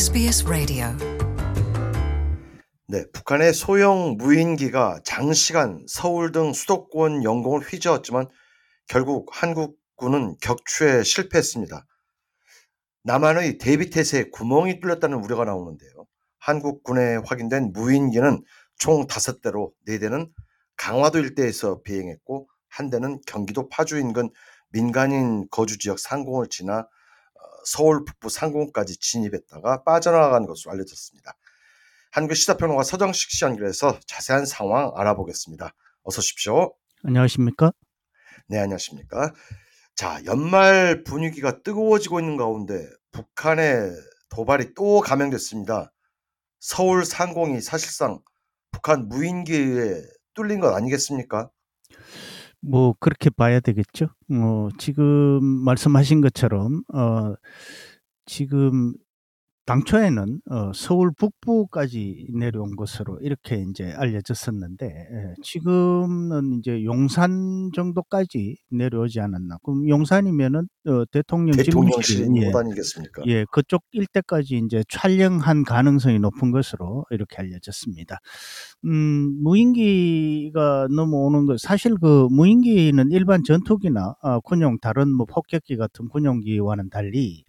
SBS Radio. 네, 북한의 소형 무인기가 장시간 서울 등 수도권 영공을 휘저었지만 결국 한국군은 격추에 실패했습니다. 남한의 대비태세에 구멍이 뚫렸다는 우려가 나오는데요. 한국군에 확인된 무인기는 총 5대로 4대는 강화도 일대에서 비행했고 한 대는 경기도 파주 인근 민간인 거주 지역 상공을 지나 어, 서울 북부 상공까지 진입했다가 빠져나간 것으로 알려졌습니다. 한국 시사평론가 서정식 씨 연결해서 자세한 상황 알아보겠습니다. 어서 오십시오. 안녕하십니까? 네, 안녕하십니까? 자, 연말 분위기가 뜨거워지고 있는 가운데 북한의 도발이 또 감행됐습니다. 서울 상공이 사실상 북한 무인기에 뚫린 것 아니겠습니까? 뭐 그렇게 봐야 되겠죠. 어, 지금 말씀하신 것처럼 어, 지금 당초에는 어, 서울 북부까지 내려온 것으로 이렇게 이제 알려졌었는데 예, 지금은 이제 용산 정도까지 내려오지 않았나. 그럼 용산이면은 어, 대통령 대통령실이 집무실이 예? 예, 그쪽 일대까지 이제 촬영한 가능성이 높은 것으로 이렇게 알려졌습니다. 음, 무인기가 넘어오는 것, 사실 그 무인기는 일반 전투기나 아, 군용 다른 뭐 폭격기 같은 군용기와는 달리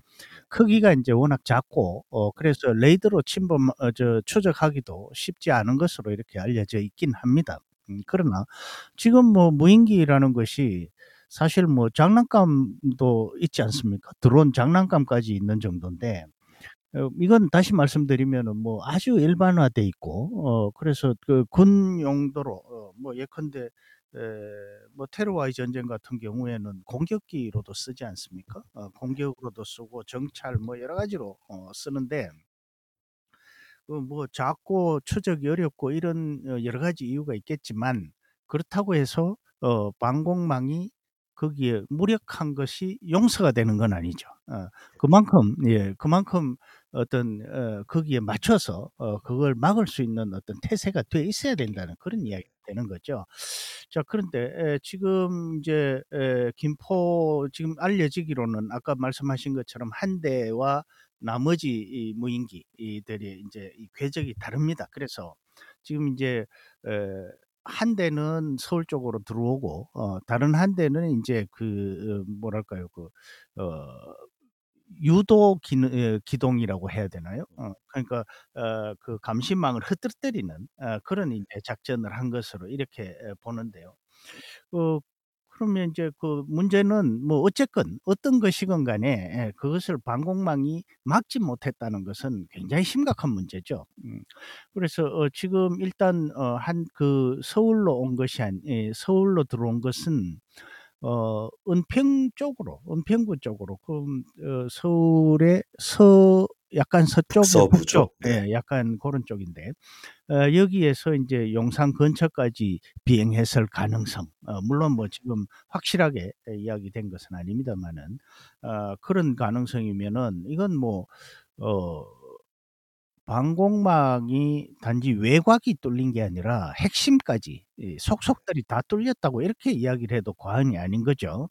크기가 이제 워낙 작고 어 그래서 레이더로 침범 어 저 추적하기도 쉽지 않은 것으로 이렇게 알려져 있긴 합니다. 음 그러나 지금 뭐 무인기라는 것이 사실 뭐 장난감도 있지 않습니까? 드론 장난감까지 있는 정도인데 어 이건 다시 말씀드리면은 뭐 아주 일반화돼 있고 어 그래서 그 군 용도로 어 뭐 예컨대 에, 뭐 테러와의 전쟁 같은 경우에는 공격기로도 쓰지 않습니까? 어, 공격으로도 쓰고 정찰 뭐 여러 가지로 어, 쓰는데 그뭐 작고 추적이 어렵고 이런 어, 여러 가지 이유가 있겠지만 그렇다고 해서 어, 방공망이 거기에 무력한 것이 용서가 되는 건 아니죠. 어, 그만큼 예, 그만큼 어떤 어, 거기에 맞춰서 어, 그걸 막을 수 있는 어떤 태세가 돼 있어야 된다는 그런 이야기가 되는 거죠. 자, 그런데 에, 지금 이제 에, 김포 지금 알려지기로는 아까 말씀하신 것처럼 한 대와 나머지 이 무인기들이 이제 이 궤적이 다릅니다. 그래서 지금 이제 에, 한 대는 서울 쪽으로 들어오고 어, 다른 한 대는 이제 그 어, 뭐랄까요 그 어, 유도 예, 기동이라고 해야 되나요? 어, 그러니까 어, 그 감시망을 흐트러뜨리는 어, 그런 이제 작전을 한 것으로 이렇게 에, 보는데요. 어, 그러면 이제 그 문제는 뭐 어쨌건 어떤 것이건 간에 예, 그것을 방공망이 막지 못했다는 것은 굉장히 심각한 문제죠. 음, 그래서 어, 지금 일단 어, 한그 서울로 온 것이 아니 예, 서울로 들어온 것은 어 은평 쪽으로 은평구 쪽으로 그럼 어 서울의 서 약간 서쪽의 북서부죠. 북쪽 네. 예 약간 고런 쪽인데 어 여기에서 인제 용산 근처까지 비행했을 가능성 어 물론 뭐 지금 확실하게 예 이야기된 것은 아닙니다마는 어 그런 가능성이면은 이건 뭐 어 방공망이 단지 외곽이 뚫린 게 아니라 핵심까지 이 속속들이 다 뚫렸다고 이렇게 이야기를 해도 과언이 아닌 거죠.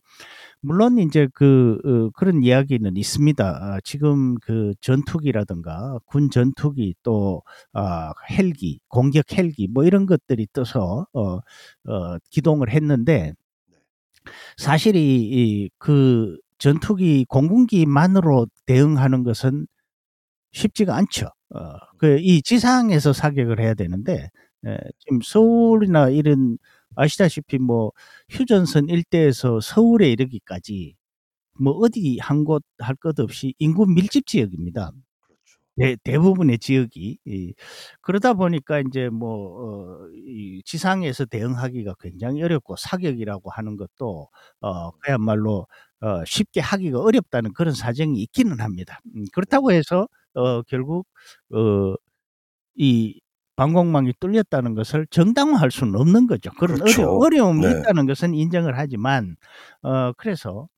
물론 인제 그어 그런 이야기는 있습니다. 아 지금 그 전투기라든가 군 전투기 또아 헬기, 공격 헬기 뭐 이런 것들이 떠서 어어 기동을 했는데 사실 이이그 전투기 공군기만으로 대응하는 것은 쉽지가 않죠. 어 그 이 지상에서 사격을 해야 되는데 예 지금 서울이나 이런 아시다시피 뭐 휴전선 일대에서 서울에 이르기까지 뭐 어디 한 곳 할 것 없이 인구 밀집 지역입니다. 그렇죠. 대 대부분의 지역이. 이 그러다 보니까 인제 뭐 어 이 지상에서 대응하기가 굉장히 어렵고 사격이라고 하는 것도 어 그야말로 어 쉽게 하기가 어렵다는 그런 사정이 있기는 합니다. 음 그렇다고 해서 어 결국 어 이 방공망이 뚫렸다는 것을 정당화할 수는 없는 거죠. 그런 어려 그렇죠. 어려 움이 네. 있다는 것은 인정을 하지만 어 그래서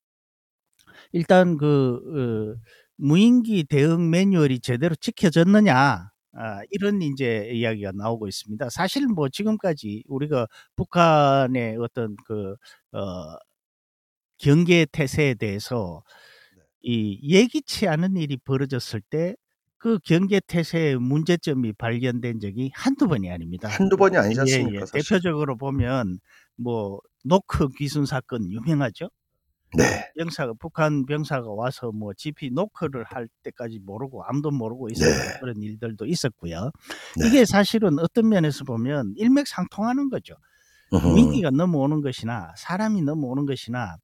일단 그 어 무인기 대응 매뉴얼이 제대로 지켜졌느냐 아 이런 인제 이야기가 나오고 있습니다. 사실 뭐 지금까지 우리가 북한의 어떤 그 어 경계 태세에 대해서 네. 이 예기치 않은 일이 벌어졌을 때 그 경계 태세의 문제점이 발견된 적이 한두 번이 아닙니다. 한두 번이 아니지 예, 않습니까? 예. 사실. 대표적으로 보면 뭐 노크 귀순 사건 유명하죠. 네. 병사가 북한 병사가 와서 뭐 GP 노크를 할 때까지 모르고 아무도 모르고 있었던 네. 그런 일들도 있었고요. 네. 이게 사실은 어떤 면에서 보면 일맥상통하는 거죠. 위기가 넘어오는 것이나 사람이 넘어오는 것이나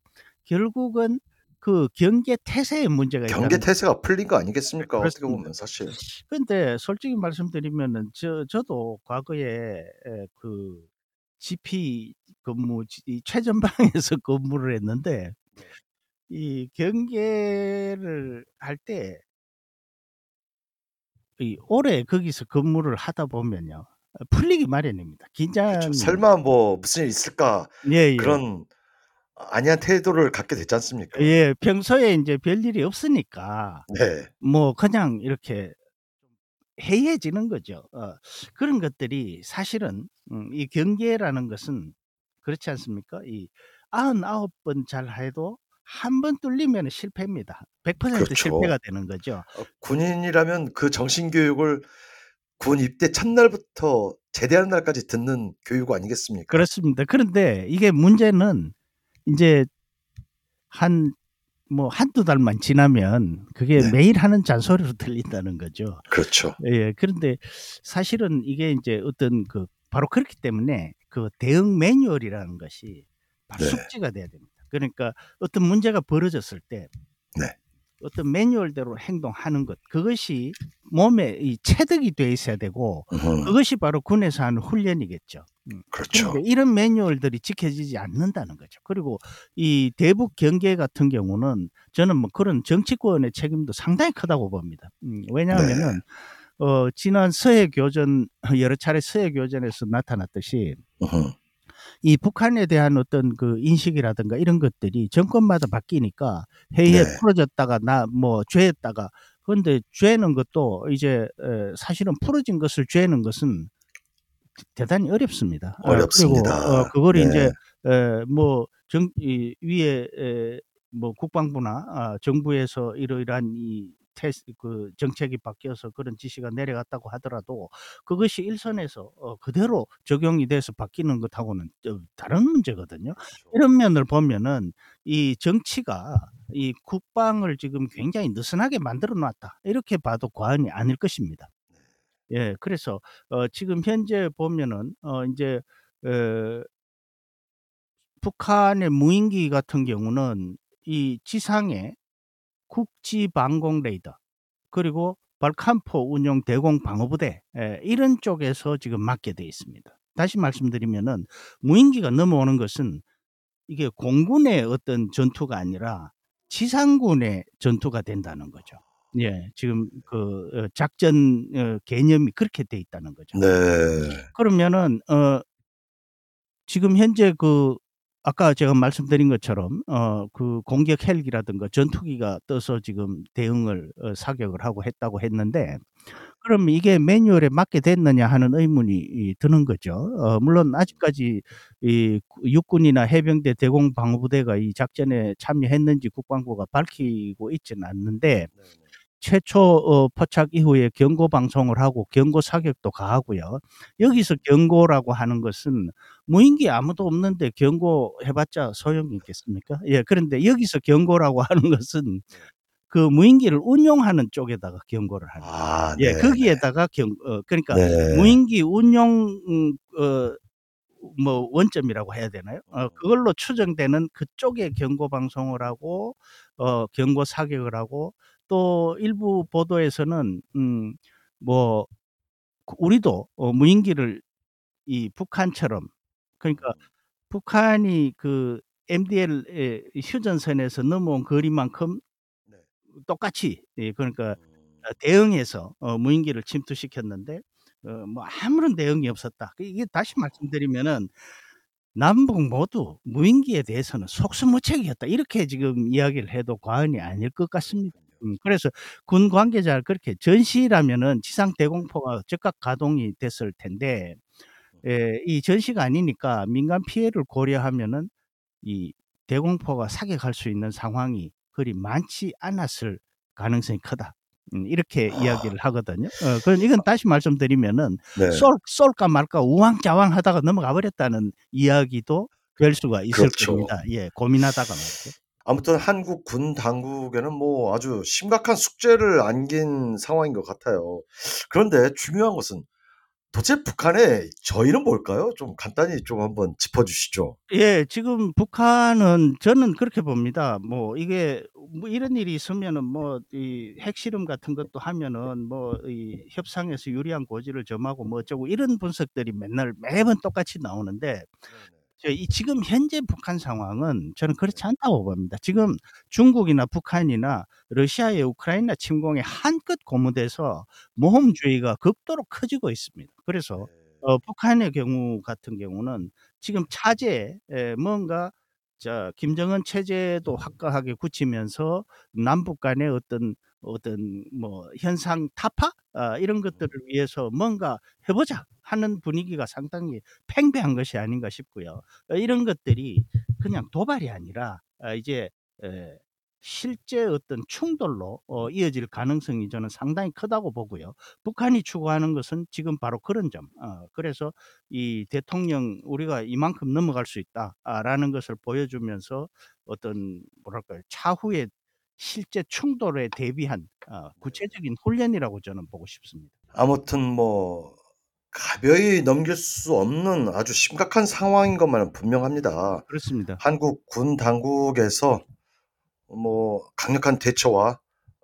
결국은 그 경계 태세의 문제가 있다는 경계 거죠. 태세가 풀린 거 아니겠습니까? 어떻게 그렇습니다. 보면 사실. 근데 솔직히 말씀드리면은 저 저도 과거에 에, 그 GP 근무 이 최전방에서 근무를 했는데 이 경계를 할 때이 오래 거기서 근무를 하다 보면요 풀리기 마련입니다. 긴장이 그렇죠. 설마 뭐 무슨 일 있을까 예, 예. 그런 아니한 태도를 갖게 됐지 않습니까? 예, 평소에 이제 별 일이 없으니까 네. 뭐 그냥 이렇게 해이해지는 거죠. 어, 그런 것들이 사실은 음, 이 경계라는 것은 그렇지 않습니까? 이 99번 잘 해도 한 번 뚫리면 실패입니다. 100% 그렇죠. 실패가 되는 거죠. 어, 군인이라면 그 정신 교육을 군 입대 첫날부터 제대하는 날까지 듣는 교육 아니겠습니까? 그렇습니다. 그런데 이게 문제는 이제 한 뭐 한두 달만 지나면 그게 네. 매일 하는 잔소리로 들린다는 거죠. 그렇죠. 예, 그런데 사실은 이게 이제 어떤 그 바로 그렇기 때문에 그 대응 매뉴얼이라는 것이 바로 네. 숙지가 돼야 됩니다. 그러니까 어떤 문제가 벌어졌을 때 네. 어떤 매뉴얼대로 행동하는 것 그것이 몸에 이 체득이 돼 있어야 되고 음흠. 그것이 바로 군에서 하는 훈련이겠죠. 음. 그렇죠. 그런데 이런 매뉴얼들이 지켜지지 않는다는 거죠. 그리고 이 대북 경계 같은 경우는 저는 뭐 그런 정치권의 책임도 상당히 크다고 봅니다. 음, 왜냐하면은 네. 어, 지난 서해 교전 여러 차례 서해 교전에서 나타났듯이 음흠. 이 북한에 대한 어떤 그 인식이라든가 이런 것들이 정권마다 바뀌니까 회의에 네. 풀어졌다가 나 뭐 죄했다가 그런데 죄는 것도 이제 에, 사실은 풀어진 것을 죄는 것은 대단히 어렵습니다. 아, 어렵습니다. 그리고 어, 그걸 네. 이제 뭐정 이 위에 에, 뭐 국방부나 아, 정부에서 이러이러한 이 테스 그 정책이 바뀌어서 그런 지시가 내려갔다고 하더라도 그것이 일선에서 어, 그대로 적용이 돼서 바뀌는 것하고는 좀 다른 문제거든요. 그렇죠. 이런 면을 보면은 이 정치가 이 국방을 지금 굉장히 느슨하게 만들어 놨다. 이렇게 봐도 과언이 아닐 것입니다. 예, 그래서 어, 지금 현재 보면은 어, 이제 에, 북한의 무인기 같은 경우는 이 지상에 국지 방공 레이더 그리고 발칸포 운용 대공 방어부대 에, 이런 쪽에서 지금 맡게 돼 있습니다. 다시 말씀드리면은 무인기가 넘어오는 것은 이게 공군의 어떤 전투가 아니라 지상군의 전투가 된다는 거죠. 예, 지금 그 어, 작전 어, 개념이 그렇게 돼 있다는 거죠. 네. 그러면은 어 지금 현재 그 아까 제가 말씀드린 것처럼 어 그 공격 헬기라든가 전투기가 떠서 지금 대응을 어, 사격을 하고 했다고 했는데 그럼 이게 매뉴얼에 맞게 됐느냐 하는 의문이 이 드는 거죠. 어 물론 아직까지 이 육군이나 해병대 대공 방어부대가 이 작전에 참여했는지 국방부가 밝히고 있지는 않는데 최초 어, 포착 이후에 경고 방송을 하고 경고 사격도 가하고요. 여기서 경고라고 하는 것은 무인기 아무도 없는데 경고 해봤자 소용이 있겠습니까? 예, 그런데 여기서 경고라고 하는 것은 그 무인기를 운용하는 쪽에다가 경고를 하는 거예요. 아, 예, 네. 거기에다가 경, 어, 그러니까 네. 무인기 운용 음, 어, 뭐 원점이라고 해야 되나요? 어, 음. 그걸로 추정되는 그쪽에 경고 방송을 하고 어, 경고 사격을 하고 또 일부 보도에서는 음, 뭐그 우리도 어, 무인기를 이 북한처럼 그러니까 북한이 그 MDL의 휴전선에서 넘어온 거리만큼 네. 똑같이 예, 그러니까 음. 어, 대응해서 어, 무인기를 침투시켰는데 어, 뭐 아무런 대응이 없었다. 그 이게 다시 말씀드리면은 남북 모두 무인기에 대해서는 속수무책이었다. 이렇게 지금 이야기를 해도 과언이 아닐 것 같습니다. 음, 그래서 군 관계자가 그렇게 전시라면은 지상 대공포가 즉각 가동이 됐을 텐데 예, 이 전시가 아니니까 민간 피해를 고려하면은 이 대공포가 사격할 수 있는 상황이 그리 많지 않았을 가능성이 크다. 음, 이렇게 아. 이야기를 하거든요. 어, 그 이건 다시 말씀드리면은 네. 쏠 쏠까 말까 우왕좌왕 하다가 넘어가 버렸다는 이야기도 될 수가 있을 그렇죠. 겁니다. 예, 고민하다가 말이죠. 아무튼 한국 군 당국에는 뭐 아주 심각한 숙제를 안긴 상황인 것 같아요. 그런데 중요한 것은 도대체 북한의 저희는 뭘까요? 좀 간단히 좀 한번 짚어주시죠. 예, 지금 북한은 저는 그렇게 봅니다. 뭐 이게 뭐 이런 일이 있으면은 뭐 이 핵실험 같은 것도 하면은 뭐 이 협상에서 유리한 고지를 점하고 뭐 어쩌고 이런 분석들이 맨날 매번 똑같이 나오는데 지금 현재 북한 상황은 저는 그렇지 않다고 봅니다. 지금 중국이나 북한이나 러시아의 우크라이나 침공에 한껏 고무돼서 모험주의가 극도로 커지고 있습니다. 그래서 어 북한의 경우 같은 경우는 지금 차제에 뭔가 자 김정은 체제도 확고하게 굳히면서 남북 간의 어떤 어떤 뭐 현상 타파 아 이런 것들을 위해서 뭔가 해 보자 하는 분위기가 상당히 팽배한 것이 아닌가 싶고요. 어 이런 것들이 그냥 도발이 아니라 아 이제 에 실제 어떤 충돌로 어 이어질 가능성이 저는 상당히 크다고 보고요. 북한이 추구하는 것은 지금 바로 그런 점. 어 그래서 이 대통령 '우리가 이만큼 넘어갈 수 있다.' 아 라는 것을 보여주면서 어떤 뭐랄까요? 차후에 실제 충돌에 대비한 어 구체적인 훈련이라고 저는 보고 싶습니다. 아무튼 뭐 가벼이 넘길 수 없는 아주 심각한 상황인 것만은 분명합니다. 그렇습니다. 한국 군 당국에서 뭐 강력한 대처와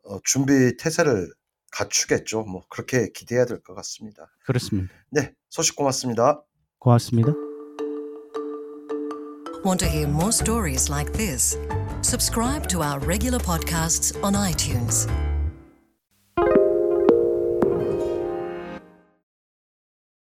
어 준비 태세를 갖추겠죠. 뭐 그렇게 기대해야 될 것 같습니다. 그렇습니다. 네. 소식 고맙습니다. 고맙습니다. Want to hear more stories like this? Subscribe to our regular podcasts on iTunes.